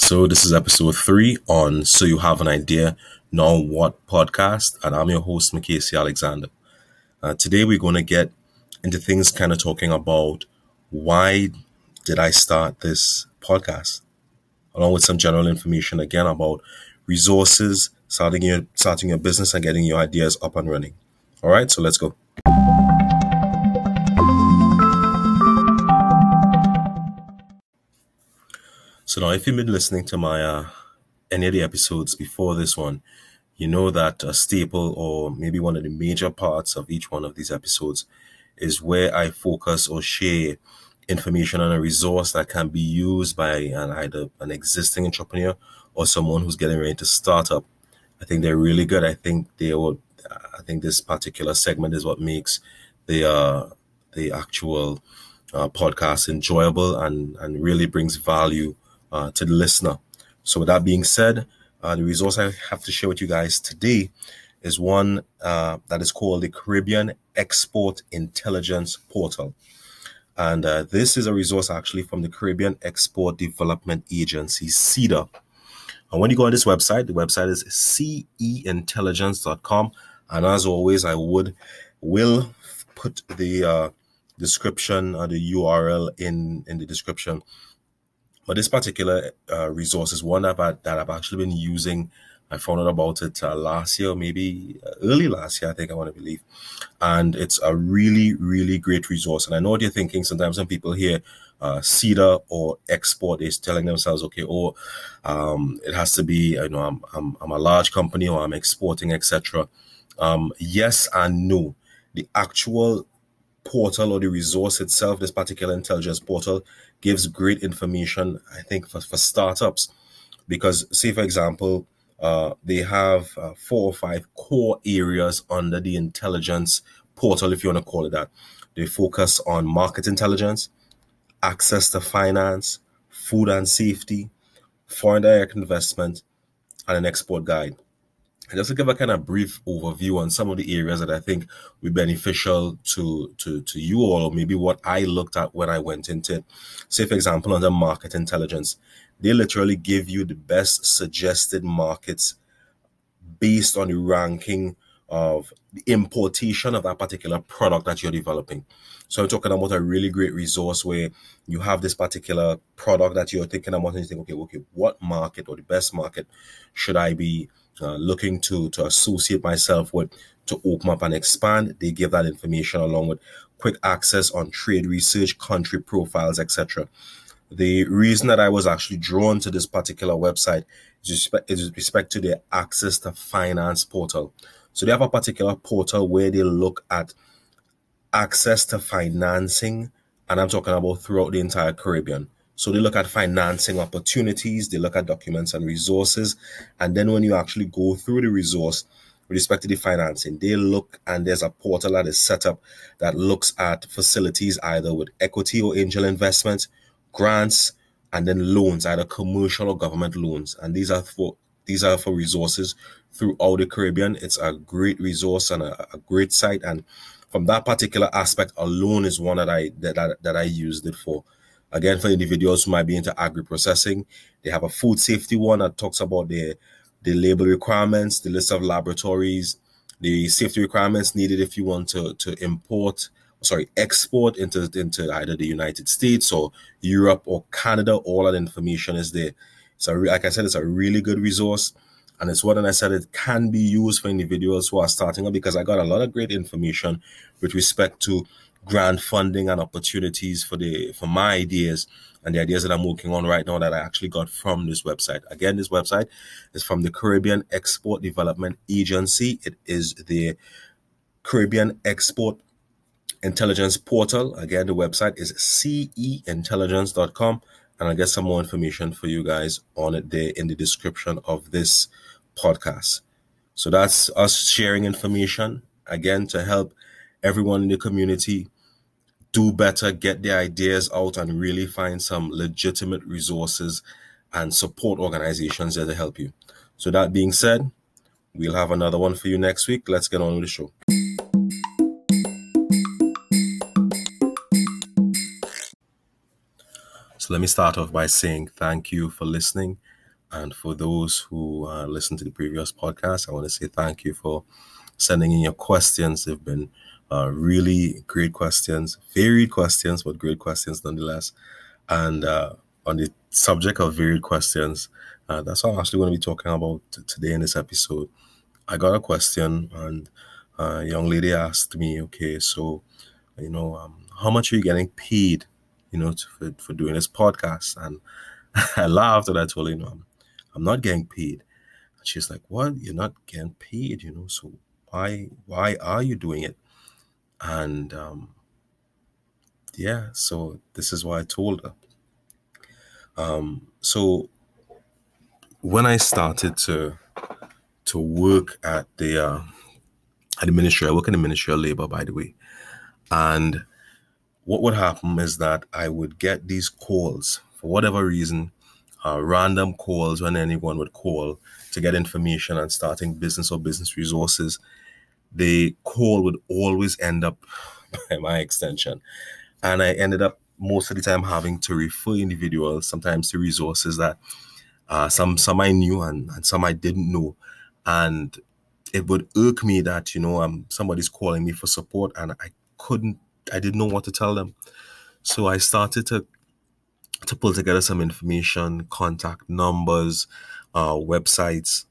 So, this is episode three on So You Have an Idea, Now What podcast, and I'm your host, Macasey Alexander. Uh, today, we're going to get into things kind of talking about why did I start this podcast, along with some general information again about resources, starting your starting your business, and getting your ideas up and running. All right, so let's go. So now, if you've been listening to my uh, any of the episodes before this one, you know that a staple or maybe one of the major parts of each one of these episodes is where I focus or share information on a resource that can be used by an either an existing entrepreneur or someone who's getting ready to start up. I think they're really good. I think they would. I think this particular segment is what makes the uh, the actual uh, podcast enjoyable and and really brings value uh, to the listener. So, with that being said, uh, the resource I have to share with you guys today is one uh, that is called the Caribbean Export Intelligence Portal. And uh, this is a resource actually from the Caribbean Export Development Agency, CEDA. And when you go on this website, the website is ceintelligence.com. And as always, I would will put the uh, description or the URL in in the description but this particular uh, resource is one that I've, that I've actually been using. I found out about it uh, last year, maybe uh, early last year, I think I want to believe. And it's a really, really great resource. And I know what you're thinking sometimes when people hear uh, or export is telling themselves, okay, or oh, um, it has to be, you know, I'm, I'm, I'm a large company or I'm exporting, etc. Um, yes and no. The actual portal or the resource itself, this particular intelligence portal, gives great information, I think, for, for startups. Because, say, for example, uh, they have uh, four or five core areas under the intelligence portal, if you want to call it that. They focus on market intelligence, access to finance, food and safety, foreign direct investment, and an export guide. And just to give a kind of brief overview on some of the areas that I think be beneficial to, to, to you all, or maybe what I looked at when I went into it. Say, for example, under market intelligence, they literally give you the best suggested markets based on the ranking of the importation of that particular product that you're developing. So I'm talking about a really great resource where you have this particular product that you're thinking about and you think, okay, okay, what market or the best market should I be uh, looking to to associate myself with to open up and expand. They give that information along with quick access on trade research country profiles etc the reason that i was actually drawn to this particular website is respect, respect to their access to finance portal. So they have a particular portal where they look at access to financing and i'm talking about throughout the entire caribbean so they look at financing opportunities, they look at documents and resources. And then when you actually go through the resource with respect to the financing, they look and there's a portal that is set up that looks at facilities either with equity or angel investment, grants, and then loans, either commercial or government loans. And these are for these are for resources throughout the Caribbean. It's a great resource and a, a great site. And from that particular aspect alone is one that I that, that, that I used it for. Again, for individuals who might be into agri processing, they have a food safety one that talks about the the label requirements, the list of laboratories, the safety requirements needed if you want to to import, sorry, export into into either the United States or Europe or Canada. All that information is there. So, like I said, it's a really good resource, and it's one. And I said it can be used for individuals who are starting up because I got a lot of great information with respect to grant funding and opportunities for the for my ideas and the ideas that I'm working on right now that I actually got from this website. Again, this website is from the Caribbean Export Development Agency. It is the Caribbean Export Intelligence Portal. Again, the website is ceintelligence.com. And I'll get some more information for you guys on it there in the description of this podcast. So that's us sharing information again to help everyone in the community do better, get their ideas out, and really find some legitimate resources and support organizations that help you. So, that being said, we'll have another one for you next week. Let's get on with the show. So, So let me start off by saying thank you for listening. And for those who uh, listened to the previous podcast, I want to say thank you for sending in your questions. They've been uh, really great questions, varied questions, but great questions nonetheless. And uh, on the subject of varied questions, uh, that's what I'm actually going to be talking about today in this episode. I got a question, and a young lady asked me, okay, so, you know, um, how much are you getting paid, you know, to, for, for doing this podcast? And I laughed and I told her, you know, I'm, I'm not getting paid. And she's like, what? You're not getting paid, you know, so why, why are you doing it? And um, yeah, so this is why I told her. Um, so when I started to to work at the uh, at the ministry, I work in the Ministry of Labor, by the way, and what would happen is that I would get these calls for whatever reason, uh, random calls when anyone would call to get information on starting business or business resources. The call would always end up by my extension, and I ended up most of the time having to refer individuals sometimes to resources that uh, some some I knew and, and some I didn't know, and it would irk me that you know um somebody's calling me for support and I couldn't I didn't know what to tell them, so I started to to pull together some information, contact numbers, uh, websites,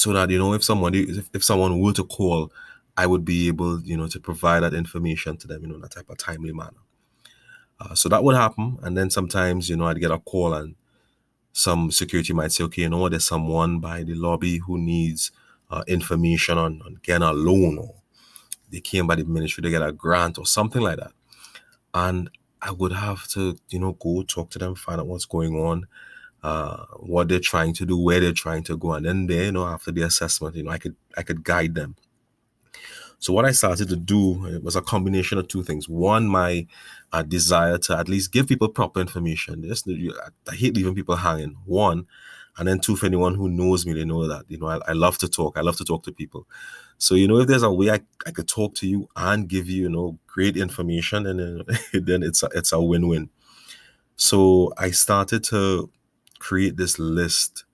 so that you know if somebody if, if someone were to call, I would be able you know to provide that information to them you know in a type of timely manner. Uh, so that would happen, and then sometimes you know I'd get a call and some security might say, okay, you know there's someone by the lobby who needs uh, information on, on getting a loan or they came by the ministry to get a grant or something like that. And I would have to, you know, go talk to them, find out what's going on, uh, what they're trying to do, where they're trying to go. And then there, you know, after the assessment, you know, I could I could guide them. So what I started to do it was a combination of two things. One, my uh, desire to at least give people proper information. Just, I hate leaving people hanging. One, and then two, for anyone who knows me, they know that you know I, I love to talk. I love to talk to people. So you know, if there's a way I, I could talk to you and give you you know great information, and then, then it's a, it's a win-win. So I started to create this list,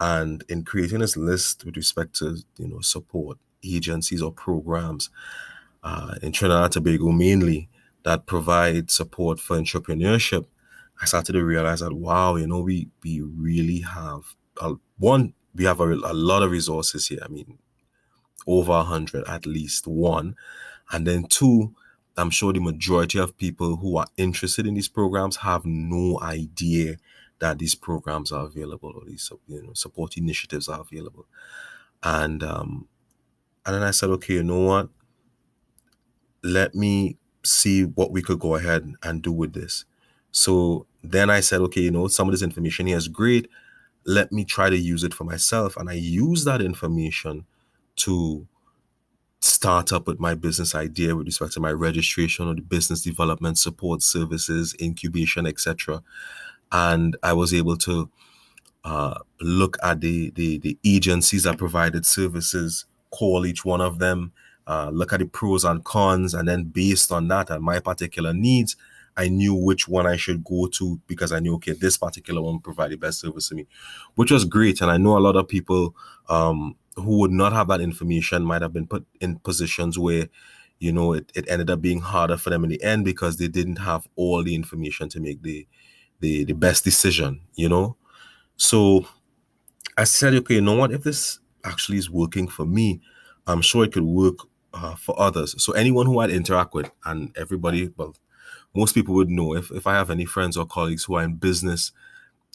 and in creating this list with respect to you know support agencies or programs uh, in Trinidad and Tobago mainly that provide support for entrepreneurship, I started to realize that wow, you know, we we really have a, one, we have a, a lot of resources here. I mean, over a hundred at least one, and then two, I'm sure the majority of people who are interested in these programs have no idea that these programs are available or these you know support initiatives are available, and um, and then I said, okay, you know what? Let me see what we could go ahead and do with this. So then I said, okay, you know, some of this information here is great. Let me try to use it for myself. And I use that information to start up with my business idea with respect to my registration or the business development support services, incubation, etc. And I was able to uh, look at the, the the agencies that provided services call each one of them, uh, look at the pros and cons, and then based on that and my particular needs, I knew which one I should go to because I knew okay, this particular one provided the best service to me, which was great. And I know a lot of people um, who would not have that information might have been put in positions where you know it, it ended up being harder for them in the end because they didn't have all the information to make the the, the best decision, you know. So I said, okay, you know what? If this actually is working for me, I'm sure it could work uh, for others. So anyone who I'd interact with and everybody, well, most people would know if, if I have any friends or colleagues who are in business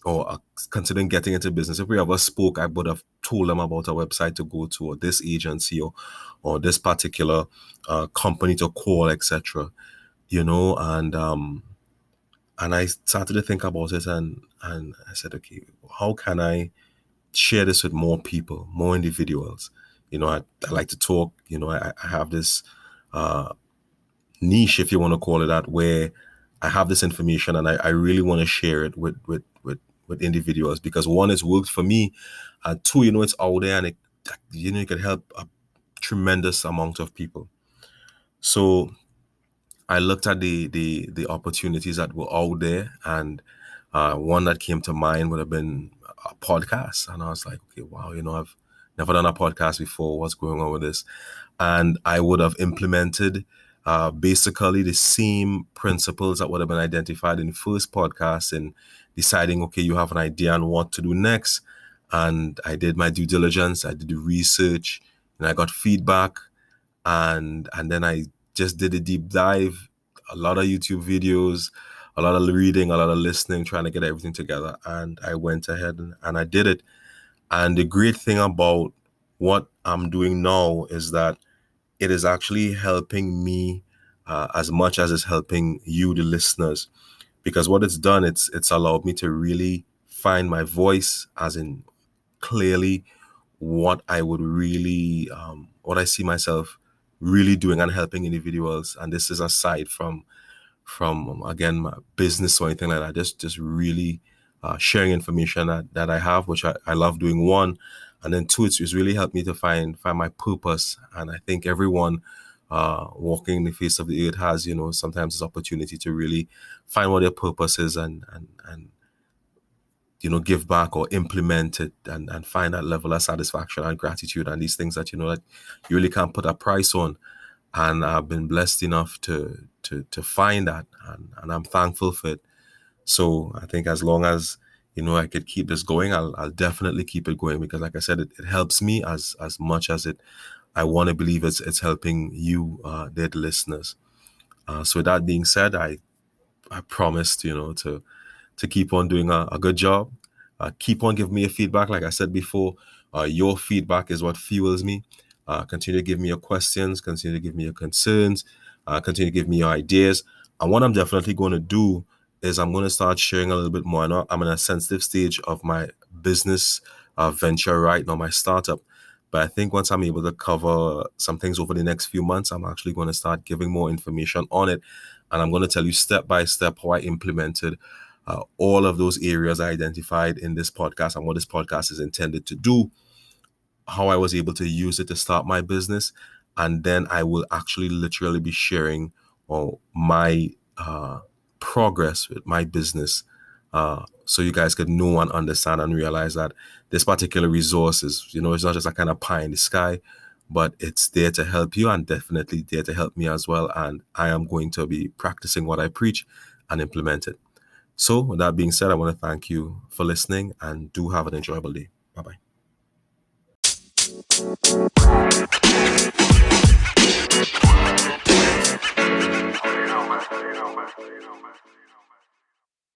or are considering getting into business, if we ever spoke, I would have told them about a website to go to or this agency or or this particular uh, company to call, etc. You know, and um, and I started to think about it and and I said, okay, how can I share this with more people, more individuals. You know, I, I like to talk. You know, I, I have this uh, niche, if you want to call it that, where I have this information and I, I really want to share it with with with with individuals because one, it's worked for me, and two, you know, it's out there and it you know it can help a tremendous amount of people. So I looked at the the the opportunities that were out there, and uh, one that came to mind would have been a podcast. And I was like, okay, wow, you know, I've never done a podcast before. What's going on with this? And I would have implemented uh, basically the same principles that would have been identified in the first podcast and deciding, okay, you have an idea on what to do next. And I did my due diligence, I did the research, and I got feedback. And and then I just did a deep dive, a lot of YouTube videos, a lot of reading, a lot of listening, trying to get everything together. And I went ahead and, and I did it. And the great thing about what I'm doing now is that it is actually helping me uh, as much as it's helping you, the listeners, because what it's done, it's it's allowed me to really find my voice, as in clearly what I would really, um, what I see myself really doing and helping individuals. And this is aside from from again my business or anything like that. Just just really uh, sharing information that, that I have, which I, I love doing one, and then two, it's, it's really helped me to find find my purpose. And I think everyone uh, walking in the face of the earth has, you know, sometimes this opportunity to really find what their purpose is and and and you know give back or implement it and and find that level of satisfaction and gratitude and these things that you know that you really can't put a price on. And I've been blessed enough to to to find that and, and I'm thankful for it. So I think as long as you know I could keep this going I'll, I'll definitely keep it going because like I said it, it helps me as as much as it I want to believe it's it's helping you uh dead listeners. Uh, so that being said I I promised you know to to keep on doing a, a good job uh, keep on giving me a feedback like I said before uh, your feedback is what fuels me uh, continue to give me your questions, continue to give me your concerns, uh, continue to give me your ideas. And what I'm definitely going to do is I'm going to start sharing a little bit more. I I'm in a sensitive stage of my business uh, venture right now, my startup. But I think once I'm able to cover some things over the next few months, I'm actually going to start giving more information on it. And I'm going to tell you step by step how I implemented uh, all of those areas I identified in this podcast and what this podcast is intended to do how I was able to use it to start my business. And then I will actually literally be sharing uh, my uh, progress with my business. Uh, so you guys could know and understand and realize that this particular resource is, you know, it's not just a kind of pie in the sky, but it's there to help you and definitely there to help me as well. And I am going to be practicing what I preach and implement it. So, with that being said, I want to thank you for listening and do have an enjoyable day. Bye bye.